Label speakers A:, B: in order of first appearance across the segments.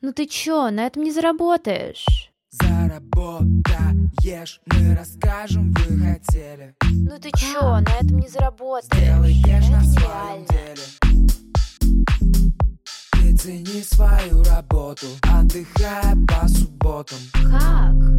A: Ну ты чё, на этом не заработаешь?
B: Заработаешь, мы расскажем, вы хотели
A: Ну ты чё, на этом не заработаешь?
B: Сделаешь
A: это
B: на своем деле Ты цени свою работу, отдыхая по субботам
A: Как?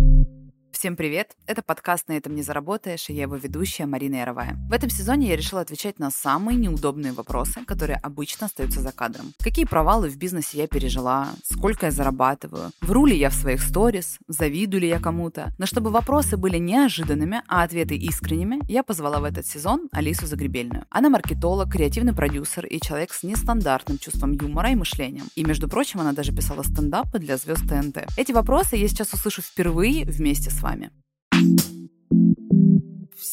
C: Всем привет! Это подкаст «На этом не заработаешь» и я его ведущая Марина Яровая. В этом сезоне я решила отвечать на самые неудобные вопросы, которые обычно остаются за кадром. Какие провалы в бизнесе я пережила, сколько я зарабатываю, вру ли я в своих сторис, завидую ли я кому-то. Но чтобы вопросы были неожиданными, а ответы искренними, я позвала в этот сезон Алису Загребельную. Она маркетолог, креативный продюсер и человек с нестандартным чувством юмора и мышлением. И, между прочим, она даже писала стендапы для звезд ТНТ. Эти вопросы я сейчас услышу впервые вместе с вами вами.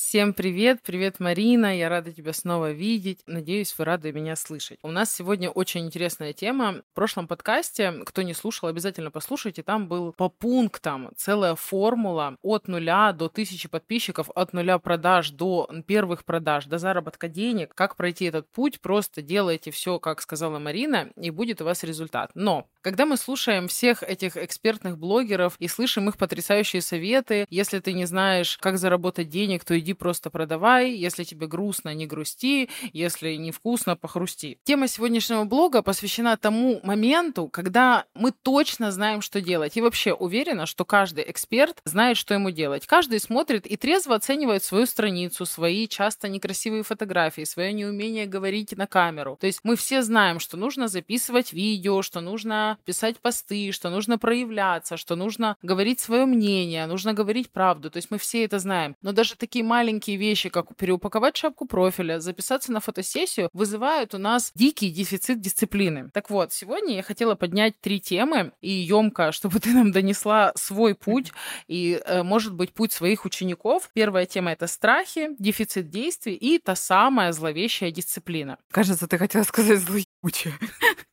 D: Всем привет, привет, Марина, я рада тебя снова видеть. Надеюсь, вы рады меня слышать. У нас сегодня очень интересная тема. В прошлом подкасте, кто не слушал, обязательно послушайте. Там был по пунктам целая формула от нуля до тысячи подписчиков, от нуля продаж до первых продаж, до заработка денег. Как пройти этот путь? Просто делайте все, как сказала Марина, и будет у вас результат. Но когда мы слушаем всех этих экспертных блогеров и слышим их потрясающие советы, если ты не знаешь, как заработать денег, то иди просто продавай. Если тебе грустно, не грусти. Если невкусно, похрусти. Тема сегодняшнего блога посвящена тому моменту, когда мы точно знаем, что делать. И вообще уверена, что каждый эксперт знает, что ему делать. Каждый смотрит и трезво оценивает свою страницу, свои часто некрасивые фотографии, свое неумение говорить на камеру. То есть мы все знаем, что нужно записывать видео, что нужно писать посты, что нужно проявляться, что нужно говорить свое мнение, нужно говорить правду. То есть мы все это знаем. Но даже такие маленькие вещи, как переупаковать шапку профиля, записаться на фотосессию, вызывают у нас дикий дефицит дисциплины. Так вот, сегодня я хотела поднять три темы и емко, чтобы ты нам донесла свой путь и, э, может быть, путь своих учеников. Первая тема — это страхи, дефицит действий и та самая зловещая дисциплина.
C: Кажется, ты хотела сказать злоебучая.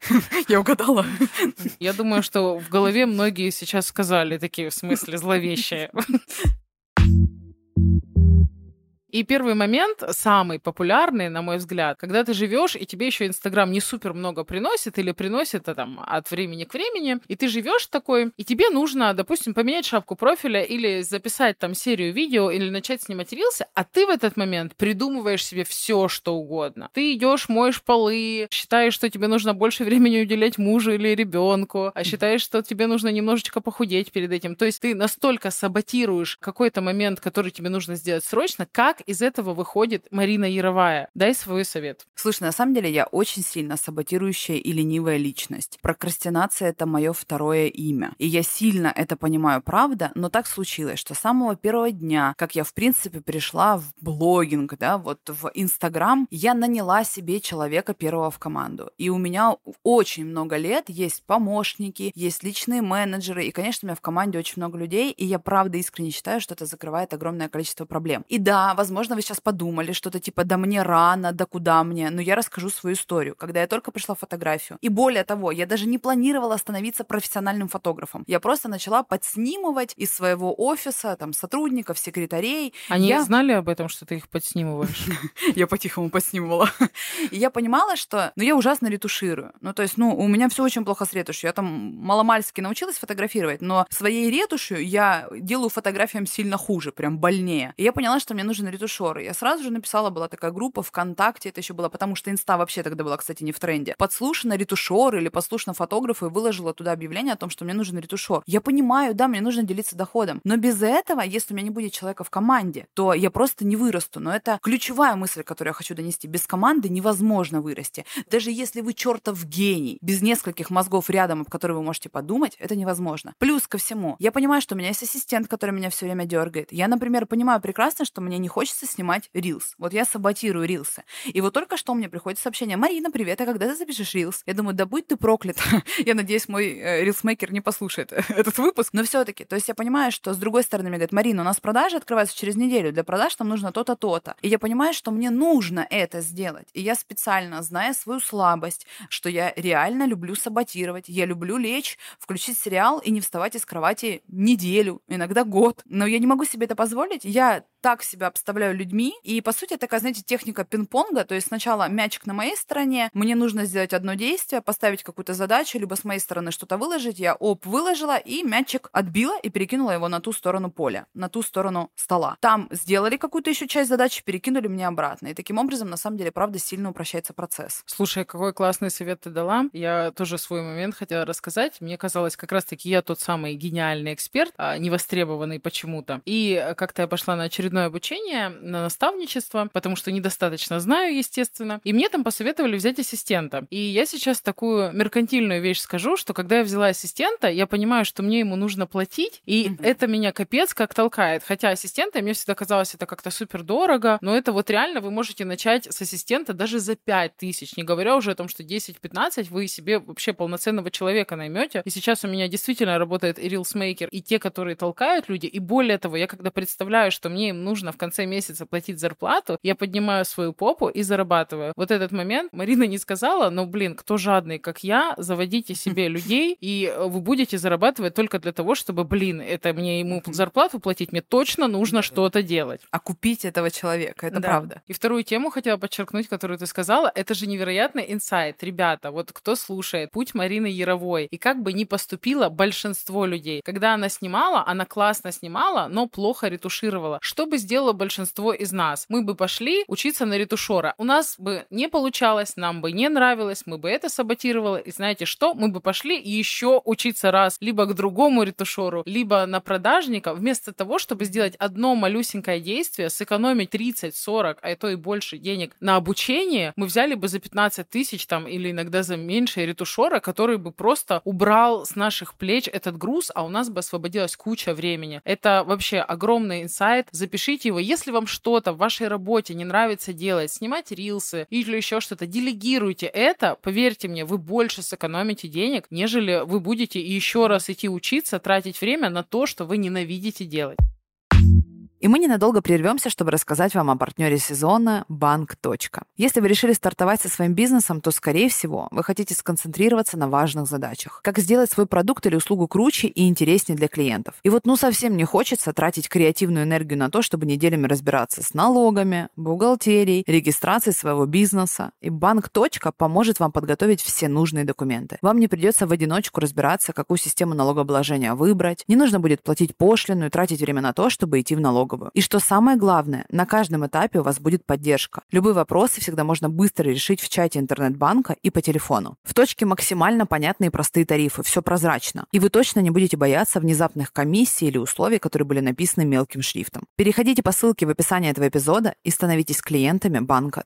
C: Я угадала.
D: Я думаю, что в голове многие сейчас сказали такие, в смысле, зловещие. И первый момент, самый популярный, на мой взгляд, когда ты живешь, и тебе еще Инстаграм не супер много приносит, или приносит а, там от времени к времени, и ты живешь такой, и тебе нужно, допустим, поменять шапку профиля, или записать там серию видео, или начать снимать рилсы, а ты в этот момент придумываешь себе все, что угодно. Ты идешь, моешь полы, считаешь, что тебе нужно больше времени уделять мужу или ребенку, а считаешь, что тебе нужно немножечко похудеть перед этим. То есть ты настолько саботируешь какой-то момент, который тебе нужно сделать срочно, как из этого выходит Марина Яровая? Дай свой совет.
C: Слушай, на самом деле я очень сильно саботирующая и ленивая личность. Прокрастинация — это мое второе имя. И я сильно это понимаю, правда, но так случилось, что с самого первого дня, как я, в принципе, пришла в блогинг, да, вот в Инстаграм, я наняла себе человека первого в команду. И у меня очень много лет есть помощники, есть личные менеджеры, и, конечно, у меня в команде очень много людей, и я правда искренне считаю, что это закрывает огромное количество проблем. И да, возможно, вы сейчас подумали что-то типа «да мне рано, да куда мне», но я расскажу свою историю, когда я только пришла в фотографию. И более того, я даже не планировала становиться профессиональным фотографом. Я просто начала подснимывать из своего офиса, там, сотрудников, секретарей.
D: Они
C: я...
D: знали об этом, что ты их подснимываешь?
C: Я по-тихому подснимывала. И я понимала, что, ну, я ужасно ретуширую. Ну, то есть, ну, у меня все очень плохо с ретушью. Я там маломальски научилась фотографировать, но своей ретушью я делаю фотографиям сильно хуже, прям больнее. И я поняла, что мне нужен ретушер. Я сразу же написала, была такая группа ВКонтакте, это еще было, потому что инста вообще тогда была, кстати, не в тренде. Подслушано ретушер или послушно фотограф и выложила туда объявление о том, что мне нужен ретушер. Я понимаю, да, мне нужно делиться доходом. Но без этого, если у меня не будет человека в команде, то я просто не вырасту. Но это ключевая мысль, которую я хочу донести. Без команды невозможно вырасти. Даже если вы чертов гений, без нескольких мозгов рядом, об которых вы можете подумать, это невозможно. Плюс ко всему, я понимаю, что у меня есть ассистент, который меня все время дергает. Я, например, понимаю прекрасно, что мне не хочется снимать рилс. Вот я саботирую рилсы. И вот только что мне приходит сообщение, Марина, привет, а когда ты запишешь рилс? Я думаю, да будь ты проклят. я надеюсь, мой э, рилсмейкер не послушает этот выпуск. Но все-таки, то есть я понимаю, что с другой стороны мне говорят, Марина, у нас продажи открываются через неделю, для продаж там нужно то-то, то-то. И я понимаю, что мне нужно это сделать. И я специально, зная свою слабость, что я реально люблю саботировать, я люблю лечь, включить сериал и не вставать из кровати неделю, иногда год. Но я не могу себе это позволить. Я так себя обставляю людьми. И, по сути, такая, знаете, техника пинг-понга. То есть сначала мячик на моей стороне, мне нужно сделать одно действие, поставить какую-то задачу, либо с моей стороны что-то выложить. Я оп, выложила, и мячик отбила и перекинула его на ту сторону поля, на ту сторону стола. Там сделали какую-то еще часть задачи, перекинули мне обратно. И таким образом, на самом деле, правда, сильно упрощается процесс.
D: Слушай, какой классный совет ты дала. Я тоже свой момент хотела рассказать. Мне казалось, как раз-таки я тот самый гениальный эксперт, а, невостребованный почему-то. И как-то я пошла на очередное обучение, на наставничество, потому что недостаточно знаю, естественно. И мне там посоветовали взять ассистента. И я сейчас такую меркантильную вещь скажу, что когда я взяла ассистента, я понимаю, что мне ему нужно платить, и mm-hmm. это меня капец как толкает. Хотя ассистента, мне всегда казалось, это как-то супер дорого, но это вот реально вы можете начать с ассистента даже за 5 тысяч, не говоря уже о том, что 10-15 вы себе вообще полноценного человека наймете. И сейчас у меня действительно работает и рилсмейкер, и те, которые толкают люди. И более того, я когда представляю, что мне им нужно в конце месяца платить зарплату, я поднимаю свою попу и зарабатываю. Вот этот момент Марина не сказала, но, блин, кто жадный, как я, заводите себе людей, и вы будете зарабатывать только для того, чтобы, блин, это мне ему зарплату платить, мне точно нужно что-то делать.
C: А купить этого человека, это
D: Да.
C: правда.
D: И вторую тему хотела подчеркнуть, которую ты сказала, это же невероятный инсайт. Ребята, вот кто слушает «Путь Марины Яровой», и как бы ни поступило большинство людей. Когда она снимала, она классно снимала, но плохо ретушировала. Что бы сделало большинство из нас? Мы бы пошли учиться на ретушера. У нас бы не получалось, нам бы не нравилось, мы бы это саботировали. И знаете что? Мы бы пошли еще учиться раз либо к другому ретушеру, либо на продажника, вместо того, чтобы сделать одно малюсенькое действие, сэкономить 30, 40, а то и больше денег на обучение, мы взяли бы за 15 тысяч там или иногда за меньше ретушера, который бы просто убрал с наших плеч этот груз, а у нас бы освободилась куча времени. Это вообще огромный инсайт. Запишите его. Если вам что-то в вашей работе не нравится делать, снимать рилсы или еще что-то, делегируйте это. Поверьте мне, вы больше сэкономите денег, нежели вы будете еще раз идти учиться, тратить время на то, что вы ненавидите делать.
C: И мы ненадолго прервемся, чтобы рассказать вам о партнере сезона Банк. Если вы решили стартовать со своим бизнесом, то, скорее всего, вы хотите сконцентрироваться на важных задачах. Как сделать свой продукт или услугу круче и интереснее для клиентов. И вот ну совсем не хочется тратить креативную энергию на то, чтобы неделями разбираться с налогами, бухгалтерией, регистрацией своего бизнеса. И Банк. поможет вам подготовить все нужные документы. Вам не придется в одиночку разбираться, какую систему налогообложения выбрать. Не нужно будет платить пошлину и тратить время на то, чтобы идти в налоговую. И что самое главное, на каждом этапе у вас будет поддержка. Любые вопросы всегда можно быстро решить в чате интернет-банка и по телефону. В точке максимально понятные и простые тарифы, все прозрачно. И вы точно не будете бояться внезапных комиссий или условий, которые были написаны мелким шрифтом. Переходите по ссылке в описании этого эпизода и становитесь клиентами банка.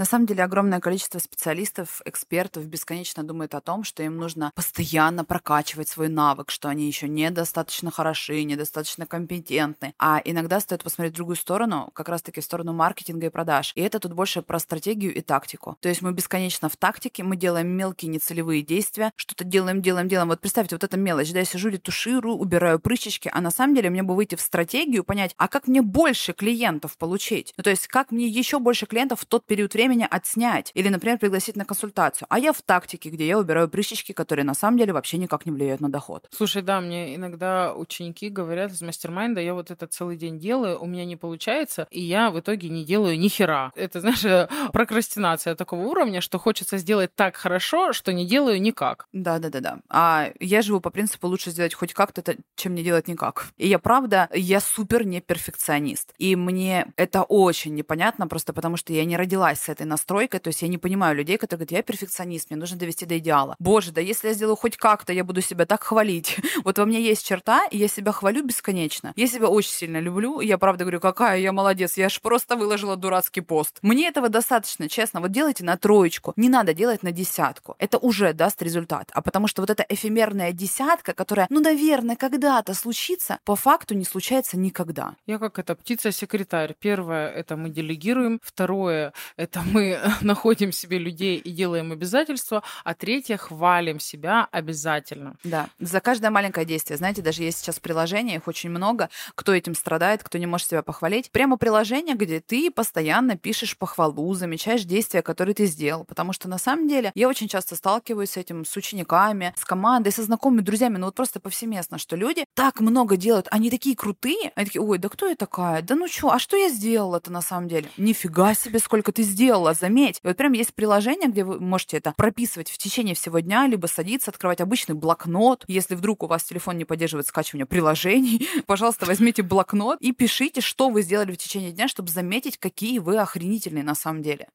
C: На самом деле огромное количество специалистов, экспертов бесконечно думает о том, что им нужно постоянно прокачивать свой навык, что они еще недостаточно хороши, недостаточно компетентны. А иногда стоит посмотреть в другую сторону, как раз-таки в сторону маркетинга и продаж. И это тут больше про стратегию и тактику. То есть мы бесконечно в тактике, мы делаем мелкие нецелевые действия, что-то делаем, делаем, делаем. Вот представьте, вот эта мелочь, да, я сижу, ретуширую, убираю прыщички, а на самом деле мне бы выйти в стратегию, понять, а как мне больше клиентов получить? Ну, то есть как мне еще больше клиентов в тот период времени отснять или, например, пригласить на консультацию. А я в тактике, где я убираю прыщички, которые на самом деле вообще никак не влияют на доход.
D: Слушай, да, мне иногда ученики говорят из мастер-майнда, я вот это целый день делаю, у меня не получается, и я в итоге не делаю ни хера. Это, знаешь, прокрастинация такого уровня, что хочется сделать так хорошо, что не делаю никак.
C: Да, да, да, да. А я живу по принципу лучше сделать хоть как-то, чем не делать никак. И я правда, я супер не перфекционист. И мне это очень непонятно, просто потому что я не родилась с этой настройкой. То есть я не понимаю людей, которые говорят, я перфекционист, мне нужно довести до идеала. Боже, да если я сделаю хоть как-то, я буду себя так хвалить. Вот во мне есть черта, и я себя хвалю бесконечно. Я себя очень сильно люблю, и я правда говорю, какая я молодец, я ж просто выложила дурацкий пост. Мне этого достаточно, честно. Вот делайте на троечку, не надо делать на десятку. Это уже даст результат. А потому что вот эта эфемерная десятка, которая, ну, наверное, когда-то случится, по факту не случается никогда.
D: Я как эта птица-секретарь. Первое — это мы делегируем. Второе — это это мы находим себе людей и делаем обязательства, а третье хвалим себя обязательно.
C: Да, за каждое маленькое действие. Знаете, даже есть сейчас приложения, их очень много, кто этим страдает, кто не может себя похвалить. Прямо приложение, где ты постоянно пишешь похвалу, замечаешь действия, которые ты сделал. Потому что на самом деле я очень часто сталкиваюсь с этим, с учениками, с командой, со знакомыми, друзьями, ну вот просто повсеместно, что люди так много делают, они такие крутые, они такие, ой, да кто я такая? Да ну что, а что я сделала-то на самом деле? Нифига себе, сколько ты сделала, заметь. И вот прям есть приложение, где вы можете это прописывать в течение всего дня, либо садиться, открывать обычный блокнот. Если вдруг у вас телефон не поддерживает скачивание приложений, пожалуйста, возьмите блокнот и пишите, что вы сделали в течение дня, чтобы заметить, какие вы охренительные на самом деле.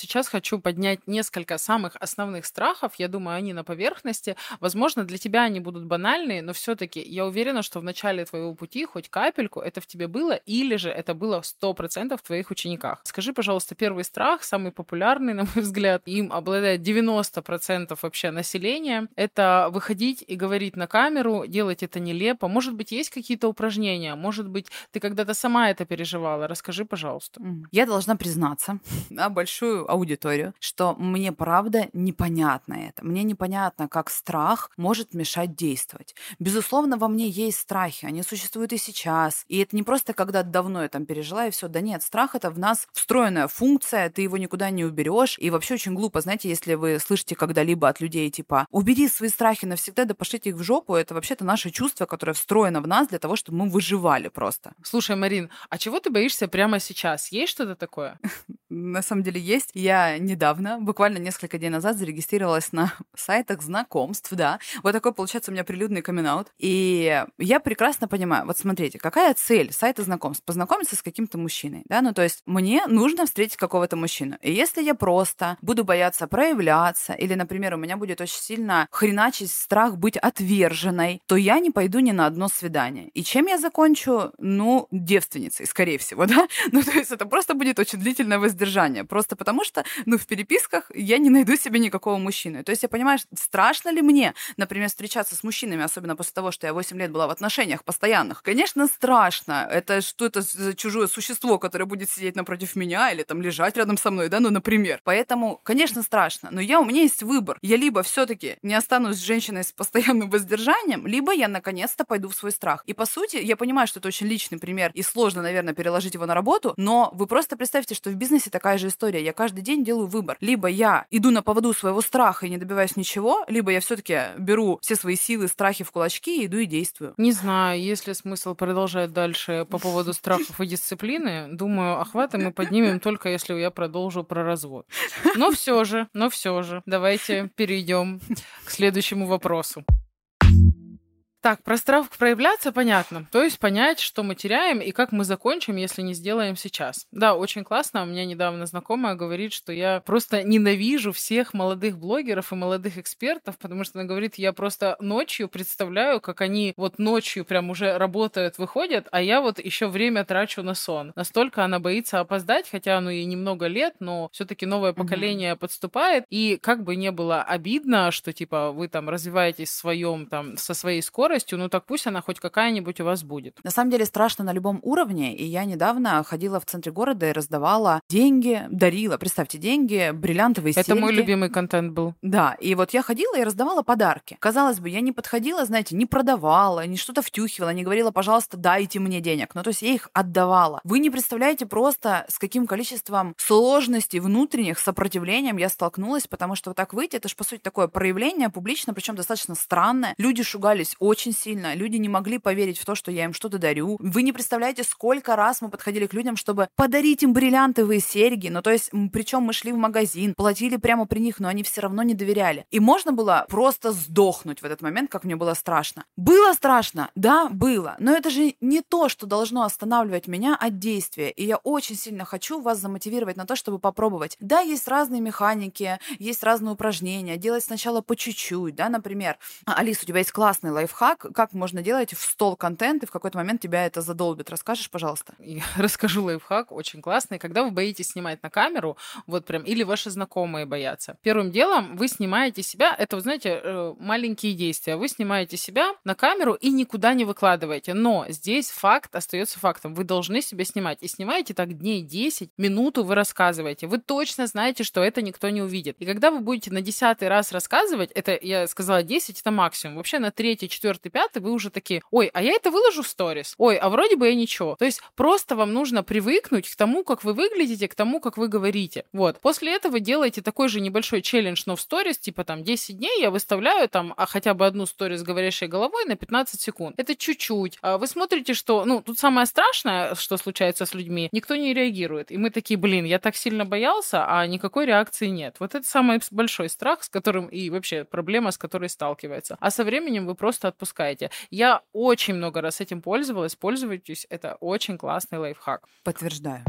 D: Сейчас хочу поднять несколько самых основных страхов. Я думаю, они на поверхности. Возможно, для тебя они будут банальные, но все-таки я уверена, что в начале твоего пути хоть капельку это в тебе было, или же это было 100% в твоих учениках. Скажи, пожалуйста, первый страх, самый популярный, на мой взгляд, им обладает 90% вообще населения, это выходить и говорить на камеру, делать это нелепо. Может быть, есть какие-то упражнения, может быть, ты когда-то сама это переживала. Расскажи, пожалуйста.
C: Я должна признаться на большую аудиторию, что мне правда непонятно это. Мне непонятно, как страх может мешать действовать. Безусловно, во мне есть страхи, они существуют и сейчас. И это не просто когда давно я там пережила и все. Да нет, страх это в нас встроенная функция, ты его никуда не уберешь. И вообще очень глупо, знаете, если вы слышите когда-либо от людей типа «убери свои страхи навсегда, да пошлите их в жопу», это вообще-то наше чувство, которое встроено в нас для того, чтобы мы выживали просто.
D: Слушай, Марин, а чего ты боишься прямо сейчас? Есть что-то такое?
C: На самом деле есть. Я недавно, буквально несколько дней назад, зарегистрировалась на сайтах знакомств, да. Вот такой, получается, у меня прилюдный камин -аут. И я прекрасно понимаю, вот смотрите, какая цель сайта знакомств? Познакомиться с каким-то мужчиной, да, ну то есть мне нужно встретить какого-то мужчину. И если я просто буду бояться проявляться, или, например, у меня будет очень сильно хреначить страх быть отверженной, то я не пойду ни на одно свидание. И чем я закончу? Ну, девственницей, скорее всего, да? Ну, то есть это просто будет очень длительное воздержание. Просто потому что, ну, в переписках я не найду себе никакого мужчины. То есть я понимаю, страшно ли мне, например, встречаться с мужчинами, особенно после того, что я 8 лет была в отношениях постоянных. Конечно, страшно. Это что это за чужое существо, которое будет сидеть напротив меня или там лежать рядом со мной, да, ну, например. Поэтому, конечно, страшно. Но я, у меня есть выбор. Я либо все таки не останусь женщиной с постоянным воздержанием, либо я наконец-то пойду в свой страх. И по сути, я понимаю, что это очень личный пример, и сложно, наверное, переложить его на работу, но вы просто представьте, что в бизнесе такая же история. Я каждый день делаю выбор. Либо я иду на поводу своего страха и не добиваюсь ничего, либо я все-таки беру все свои силы, страхи в кулачки и иду и действую.
D: Не знаю, есть ли смысл продолжать дальше по поводу страхов и дисциплины. Думаю, охваты мы поднимем только если я продолжу про развод. Но все же, но все же, давайте перейдем к следующему вопросу. Так, про страх проявляться понятно. То есть понять, что мы теряем и как мы закончим, если не сделаем сейчас. Да, очень классно. У меня недавно знакомая говорит, что я просто ненавижу всех молодых блогеров и молодых экспертов, потому что она говорит, я просто ночью представляю, как они вот ночью прям уже работают, выходят, а я вот еще время трачу на сон. Настолько она боится опоздать, хотя ну ей немного лет, но все-таки новое поколение mm-hmm. подступает. И как бы не было обидно, что типа вы там развиваетесь в своем там со своей скоростью, скоростью, ну так пусть она хоть какая-нибудь у вас будет.
C: На самом деле страшно на любом уровне, и я недавно ходила в центре города и раздавала деньги, дарила, представьте, деньги, бриллиантовые
D: Это
C: серьги.
D: мой любимый контент был.
C: Да, и вот я ходила и раздавала подарки. Казалось бы, я не подходила, знаете, не продавала, не что-то втюхивала, не говорила, пожалуйста, дайте мне денег. Ну, то есть я их отдавала. Вы не представляете просто, с каким количеством сложностей внутренних, сопротивлением я столкнулась, потому что вот так выйти, это же, по сути, такое проявление публично, причем достаточно странное. Люди шугались очень очень сильно. Люди не могли поверить в то, что я им что-то дарю. Вы не представляете, сколько раз мы подходили к людям, чтобы подарить им бриллиантовые серьги. Ну, то есть, причем мы шли в магазин, платили прямо при них, но они все равно не доверяли. И можно было просто сдохнуть в этот момент, как мне было страшно. Было страшно? Да, было. Но это же не то, что должно останавливать меня от действия. И я очень сильно хочу вас замотивировать на то, чтобы попробовать. Да, есть разные механики, есть разные упражнения. Делать сначала по чуть-чуть, да, например. Алис, у тебя есть классный лайфхак, лайфхак, как можно делать в стол контент, и в какой-то момент тебя это задолбит. Расскажешь, пожалуйста?
D: Я расскажу лайфхак, очень классный. Когда вы боитесь снимать на камеру, вот прям, или ваши знакомые боятся, первым делом вы снимаете себя, это, вы знаете, э, маленькие действия. Вы снимаете себя на камеру и никуда не выкладываете. Но здесь факт остается фактом. Вы должны себя снимать. И снимаете так дней 10, минуту вы рассказываете. Вы точно знаете, что это никто не увидит. И когда вы будете на десятый раз рассказывать, это, я сказала, 10 это максимум. Вообще на третий, четвертый, пятый вы уже такие, ой, а я это выложу в сторис. Ой, а вроде бы я ничего. То есть просто вам нужно привыкнуть к тому, как вы выглядите, к тому, как вы говорите. Вот. После этого делаете такой же небольшой челлендж, но в сторис, типа там 10 дней я выставляю там а хотя бы одну сторис говорящей головой на 15 секунд. Это чуть-чуть. А вы смотрите, что, ну, тут самое страшное, что случается с людьми, никто не реагирует. И мы такие, блин, я так сильно боялся, а никакой реакции нет. Вот это самый большой страх, с которым и вообще проблема, с которой сталкивается. А со временем вы просто отпускаете. Я очень много раз этим пользовалась, пользуйтесь, это очень классный лайфхак.
C: Подтверждаю.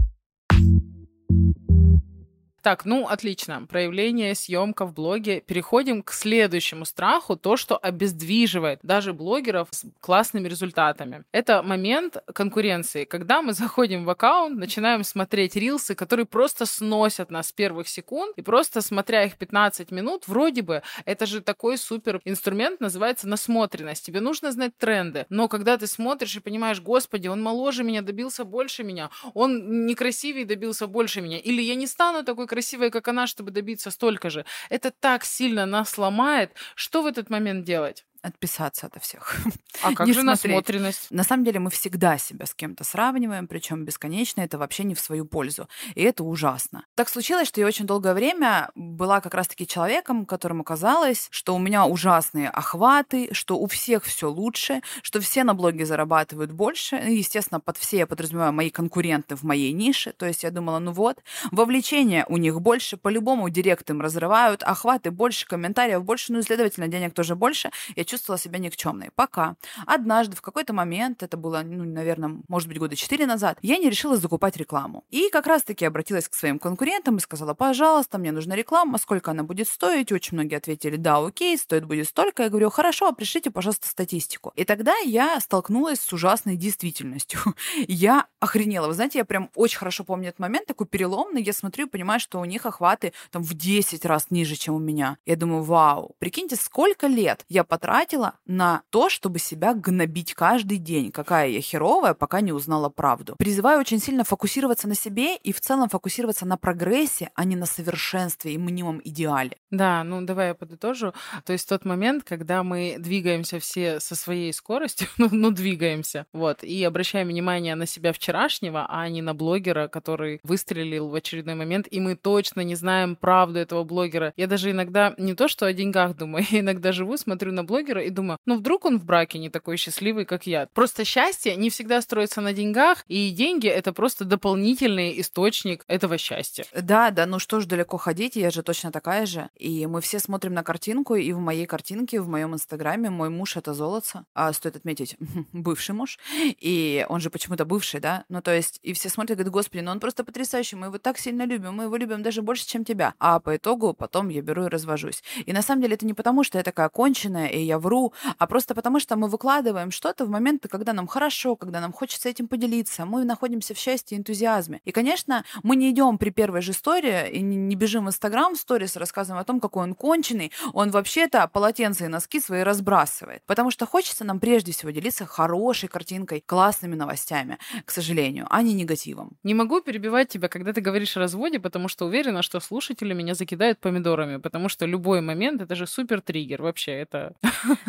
D: Так, ну, отлично. Проявление, съемка в блоге. Переходим к следующему страху, то, что обездвиживает даже блогеров с классными результатами. Это момент конкуренции, когда мы заходим в аккаунт, начинаем смотреть рилсы, которые просто сносят нас с первых секунд, и просто смотря их 15 минут, вроде бы, это же такой супер инструмент, называется насмотренность. Тебе нужно знать тренды, но когда ты смотришь и понимаешь, господи, он моложе меня, добился больше меня, он некрасивее добился больше меня, или я не стану такой красивая, как она, чтобы добиться столько же. Это так сильно нас ломает. Что в этот момент делать?
C: Отписаться от всех.
D: А как
C: Не
D: же
C: смотреть.
D: насмотренность?
C: На самом деле мы всегда себя с кем-то сравниваем, причем бесконечно, это вообще не в свою пользу. И это ужасно. Так случилось, что я очень долгое время была как раз-таки человеком, которому казалось, что у меня ужасные охваты, что у всех все лучше, что все на блоге зарабатывают больше. И, естественно, под все я подразумеваю мои конкуренты в моей нише. То есть я думала, ну вот, вовлечение у них больше, по-любому директ им разрывают, охваты больше, комментариев больше, ну и, следовательно, денег тоже больше. Я чувствовала себя никчемной. Пока однажды, в какой-то момент, это было, ну, наверное, может быть, года четыре назад, я не решила закупать рекламу. И как раз-таки обратилась к своим конкурентам и сказала, пожалуйста, мне нужна реклама, сколько она будет стоить? Очень многие ответили, да, окей, стоит будет столько. Я говорю, хорошо, пришлите, пожалуйста, статистику. И тогда я столкнулась с ужасной действительностью. Я охренела. Вы знаете, я прям очень хорошо помню этот момент, такой переломный. Я смотрю и понимаю, что у них охваты там в 10 раз ниже, чем у меня. Я думаю, вау, прикиньте, сколько лет я потратила на то, чтобы себя гнобить каждый день. Какая я херовая, пока не узнала правду. Призываю очень сильно фокусироваться на себе и в целом фокусироваться на прогрессе, а не на совершенстве и мнимом идеале.
D: Да, ну давай я подытожу. То есть тот момент, когда мы двигаемся все со своей скоростью, ну, ну двигаемся, вот, и обращаем внимание на себя вчерашнего, а не на блогера, который выстрелил в очередной момент, и мы точно не знаем правду этого блогера. Я даже иногда не то, что о деньгах думаю, я иногда живу, смотрю на блогера и думаю, ну вдруг он в браке не такой счастливый, как я. Просто счастье не всегда строится на деньгах, и деньги — это просто дополнительный источник этого счастья.
C: Да, да, ну что ж далеко ходить, я же точно такая же. И мы все смотрим на картинку, и в моей картинке, в моем инстаграме мой муж это золото. А стоит отметить, бывший муж. И он же почему-то бывший, да? Ну, то есть, и все смотрят говорят, господи, ну он просто потрясающий, мы его так сильно любим, мы его любим даже больше, чем тебя. А по итогу потом я беру и развожусь. И на самом деле это не потому, что я такая конченая, и я вру, а просто потому, что мы выкладываем что-то в моменты, когда нам хорошо, когда нам хочется этим поделиться, мы находимся в счастье и энтузиазме. И, конечно, мы не идем при первой же истории и не бежим в Инстаграм в сторис, рассказываем о том, какой он конченый, он вообще-то полотенца и носки свои разбрасывает. Потому что хочется нам прежде всего делиться хорошей картинкой, классными новостями, к сожалению, а не негативом.
D: Не могу перебивать тебя, когда ты говоришь о разводе, потому что уверена, что слушатели меня закидают помидорами, потому что любой момент — это же супер триггер. Вообще, это...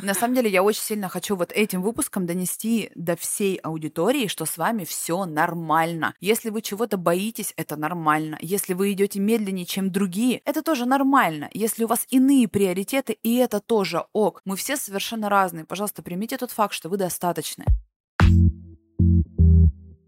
C: На самом деле, я очень сильно хочу вот этим выпуском донести до всей аудитории, что с вами все нормально. Если вы чего-то боитесь, это нормально. Если вы идете медленнее, чем другие, это тоже нормально. Если у вас иные приоритеты, и это тоже ок. Мы все совершенно разные. Пожалуйста, примите тот факт, что вы достаточны.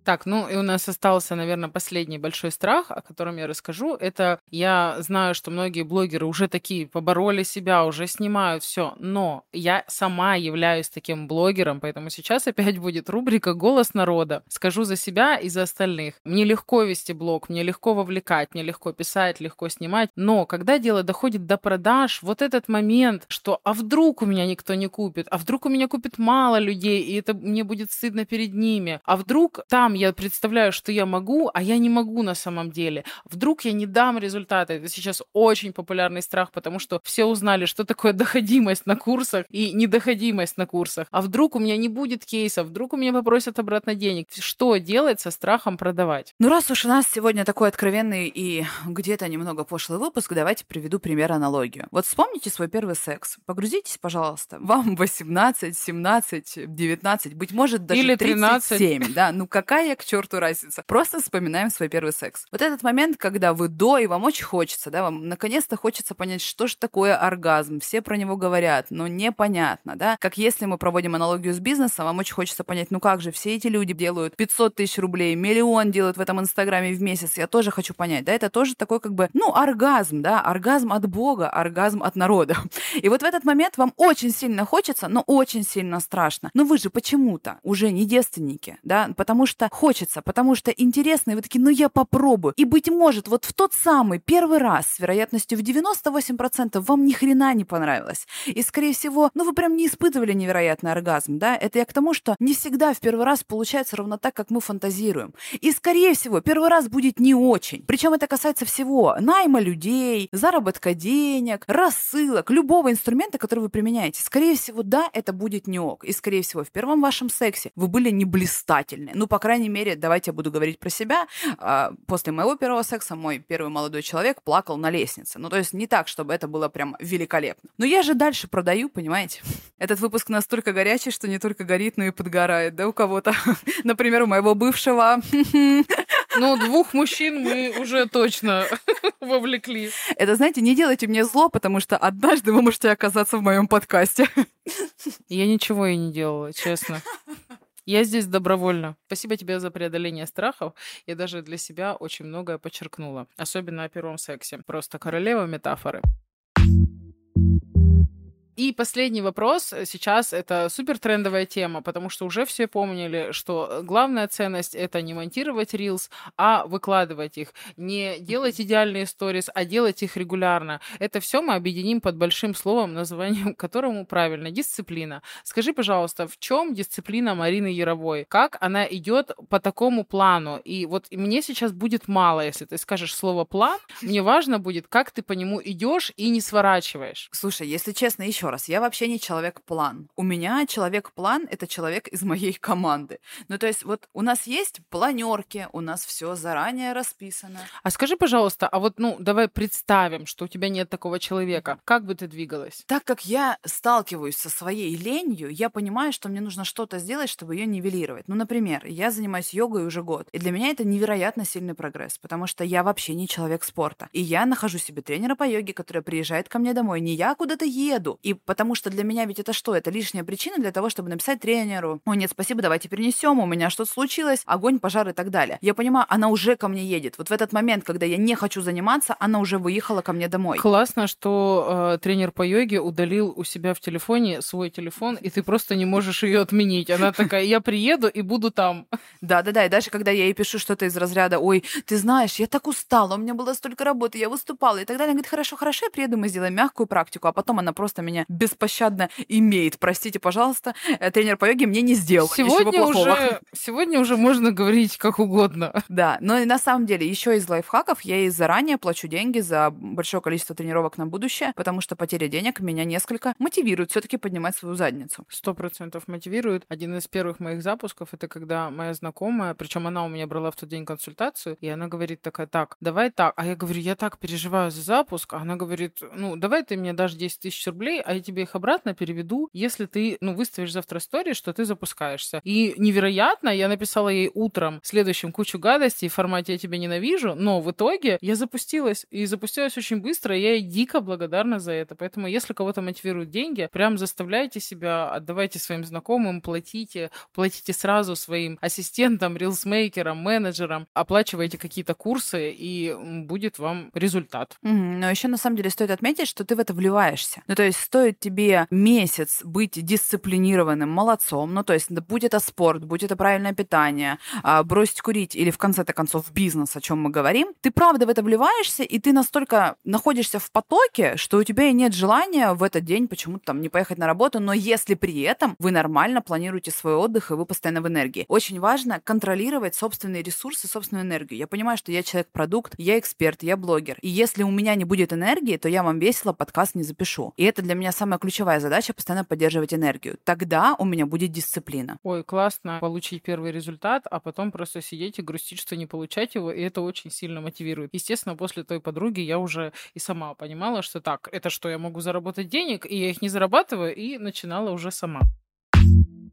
D: Так, ну и у нас остался, наверное, последний большой страх, о котором я расскажу. Это я знаю, что многие блогеры уже такие побороли себя, уже снимают все, но я сама являюсь таким блогером, поэтому сейчас опять будет рубрика «Голос народа». Скажу за себя и за остальных. Мне легко вести блог, мне легко вовлекать, мне легко писать, легко снимать, но когда дело доходит до продаж, вот этот момент, что а вдруг у меня никто не купит, а вдруг у меня купит мало людей, и это мне будет стыдно перед ними, а вдруг там я представляю, что я могу, а я не могу на самом деле. Вдруг я не дам результаты. Это сейчас очень популярный страх, потому что все узнали, что такое доходимость на курсах и недоходимость на курсах. А вдруг у меня не будет кейсов, вдруг у меня попросят обратно денег. Что делать со страхом продавать?
C: Ну, раз уж у нас сегодня такой откровенный и где-то немного пошлый выпуск, давайте приведу пример аналогию. Вот вспомните свой первый секс. Погрузитесь, пожалуйста. Вам 18, 17, 19, быть может, даже
D: Или
C: 37.
D: 13.
C: Да, ну какая к черту разница? Просто вспоминаем свой первый секс. Вот этот момент, когда вы до, и вам очень хочется, да, вам наконец-то хочется понять, что же такое оргазм. Все про него говорят, но непонятно, да. Как если мы проводим аналогию с бизнесом, вам очень хочется понять, ну как же, все эти люди делают 500 тысяч рублей, миллион делают в этом инстаграме в месяц, я тоже хочу понять, да, это тоже такой как бы, ну, оргазм, да, оргазм от Бога, оргазм от народа. И вот в этот момент вам очень сильно хочется, но очень сильно страшно. Но вы же почему-то уже не девственники, да, потому что хочется, потому что интересно, и вы такие, ну я попробую. И, быть может, вот в тот самый первый раз с вероятностью в 98% вам ни хрена не понравилось. И, скорее всего, ну вы прям не испытывали невероятный оргазм, да? Это я к тому, что не всегда в первый раз получается ровно так, как мы фантазируем. И, скорее всего, первый раз будет не очень. Причем это касается всего. Найма людей, заработка денег, рассылок, любого инструмента, который вы применяете. Скорее всего, да, это будет не ок. И, скорее всего, в первом вашем сексе вы были не блистательны. Ну, по крайней мере, давайте я буду говорить про себя. А, После моего первого секса мой первый молодой человек плакал на лестнице. Ну, то есть не так, чтобы это было прям великолепно. Но я же дальше продаю, понимаете? Этот выпуск настолько горячий, что не только горит, но и подгорает, да, у кого-то. Например, у моего бывшего.
D: Ну, двух мужчин мы уже точно вовлекли.
C: Это, знаете, не делайте мне зло, потому что однажды вы можете оказаться в моем подкасте.
D: Я ничего и не делала, честно. Я здесь добровольно. Спасибо тебе за преодоление страхов. Я даже для себя очень многое подчеркнула. Особенно о первом сексе. Просто королева метафоры. И последний вопрос. Сейчас это супер трендовая тема, потому что уже все помнили, что главная ценность это не монтировать рилс, а выкладывать их. Не делать идеальные сторис, а делать их регулярно. Это все мы объединим под большим словом, названием которому правильно дисциплина. Скажи, пожалуйста, в чем дисциплина Марины Яровой? Как она идет по такому плану? И вот мне сейчас будет мало, если ты скажешь слово план. Мне важно будет, как ты по нему идешь и не сворачиваешь.
C: Слушай, если честно, еще раз, я вообще не человек-план. У меня человек-план — это человек из моей команды. Ну, то есть вот у нас есть планерки, у нас все заранее расписано.
D: А скажи, пожалуйста, а вот, ну, давай представим, что у тебя нет такого человека. Как бы ты двигалась?
C: Так как я сталкиваюсь со своей ленью, я понимаю, что мне нужно что-то сделать, чтобы ее нивелировать. Ну, например, я занимаюсь йогой уже год, и для меня это невероятно сильный прогресс, потому что я вообще не человек спорта. И я нахожу себе тренера по йоге, который приезжает ко мне домой. Не я куда-то еду. И потому что для меня ведь это что? Это лишняя причина для того, чтобы написать тренеру. О, нет, спасибо, давайте перенесем, у меня что-то случилось, огонь, пожар и так далее. Я понимаю, она уже ко мне едет. Вот в этот момент, когда я не хочу заниматься, она уже выехала ко мне домой.
D: Классно, что э, тренер по йоге удалил у себя в телефоне свой телефон, и ты просто не можешь ее отменить. Она такая, я приеду и буду там.
C: Да-да-да, и даже когда я ей пишу что-то из разряда, ой, ты знаешь, я так устала, у меня было столько работы, я выступала и так далее. Она говорит, хорошо, хорошо, я приеду, мы сделаем мягкую практику, а потом она просто меня беспощадно имеет. Простите, пожалуйста, э, тренер по йоге мне не сделал
D: Сегодня
C: ничего плохого.
D: уже, сегодня уже можно говорить как угодно.
C: Да, но и на самом деле еще из лайфхаков я и заранее плачу деньги за большое количество тренировок на будущее, потому что потеря денег меня несколько мотивирует все-таки поднимать свою задницу.
D: Сто процентов мотивирует. Один из первых моих запусков это когда моя знакомая, причем она у меня брала в тот день консультацию, и она говорит такая, так, давай так. А я говорю, я так переживаю за запуск. А она говорит, ну, давай ты мне дашь 10 тысяч рублей, а а я тебе их обратно переведу, если ты, ну, выставишь завтра истории, что ты запускаешься. И невероятно, я написала ей утром следующим кучу гадостей в формате «я тебя ненавижу», но в итоге я запустилась, и запустилась очень быстро, и я ей дико благодарна за это. Поэтому если кого-то мотивируют деньги, прям заставляйте себя, отдавайте своим знакомым, платите, платите сразу своим ассистентам, рилсмейкерам, менеджерам, оплачивайте какие-то курсы, и будет вам результат.
C: Мгм. Но еще на самом деле стоит отметить, что ты в это вливаешься. Ну, то есть стоит тебе месяц быть дисциплинированным, молодцом, ну, то есть будь это спорт, будь это правильное питание, а, бросить курить или в конце-то концов бизнес, о чем мы говорим, ты правда в это вливаешься, и ты настолько находишься в потоке, что у тебя и нет желания в этот день почему-то там не поехать на работу, но если при этом вы нормально планируете свой отдых, и вы постоянно в энергии. Очень важно контролировать собственные ресурсы, собственную энергию. Я понимаю, что я человек-продукт, я эксперт, я блогер. И если у меня не будет энергии, то я вам весело подкаст не запишу. И это для меня самая ключевая задача — постоянно поддерживать энергию. Тогда у меня будет дисциплина.
D: Ой, классно получить первый результат, а потом просто сидеть и грустить, что не получать его, и это очень сильно мотивирует. Естественно, после той подруги я уже и сама понимала, что так, это что, я могу заработать денег, и я их не зарабатываю, и начинала уже сама.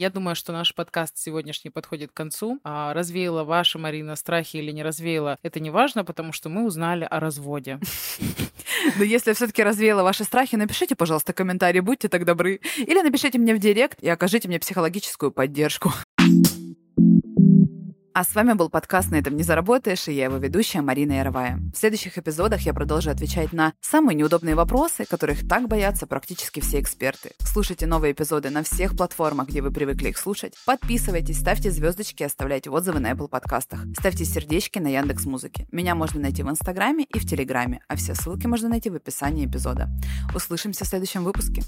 D: Я думаю, что наш подкаст сегодняшний подходит к концу. А развеяла ваша, Марина, страхи или не развеяла, это не важно, потому что мы узнали о разводе.
C: Но если все-таки развеяла ваши страхи, напишите, пожалуйста, комментарий, будьте так добры. Или напишите мне в директ и окажите мне психологическую поддержку. А с вами был подкаст «На этом не заработаешь» и я его ведущая Марина Яровая. В следующих эпизодах я продолжу отвечать на самые неудобные вопросы, которых так боятся практически все эксперты. Слушайте новые эпизоды на всех платформах, где вы привыкли их слушать. Подписывайтесь, ставьте звездочки, оставляйте отзывы на Apple подкастах. Ставьте сердечки на Яндекс Музыке. Меня можно найти в Инстаграме и в Телеграме, а все ссылки можно найти в описании эпизода. Услышимся в следующем выпуске.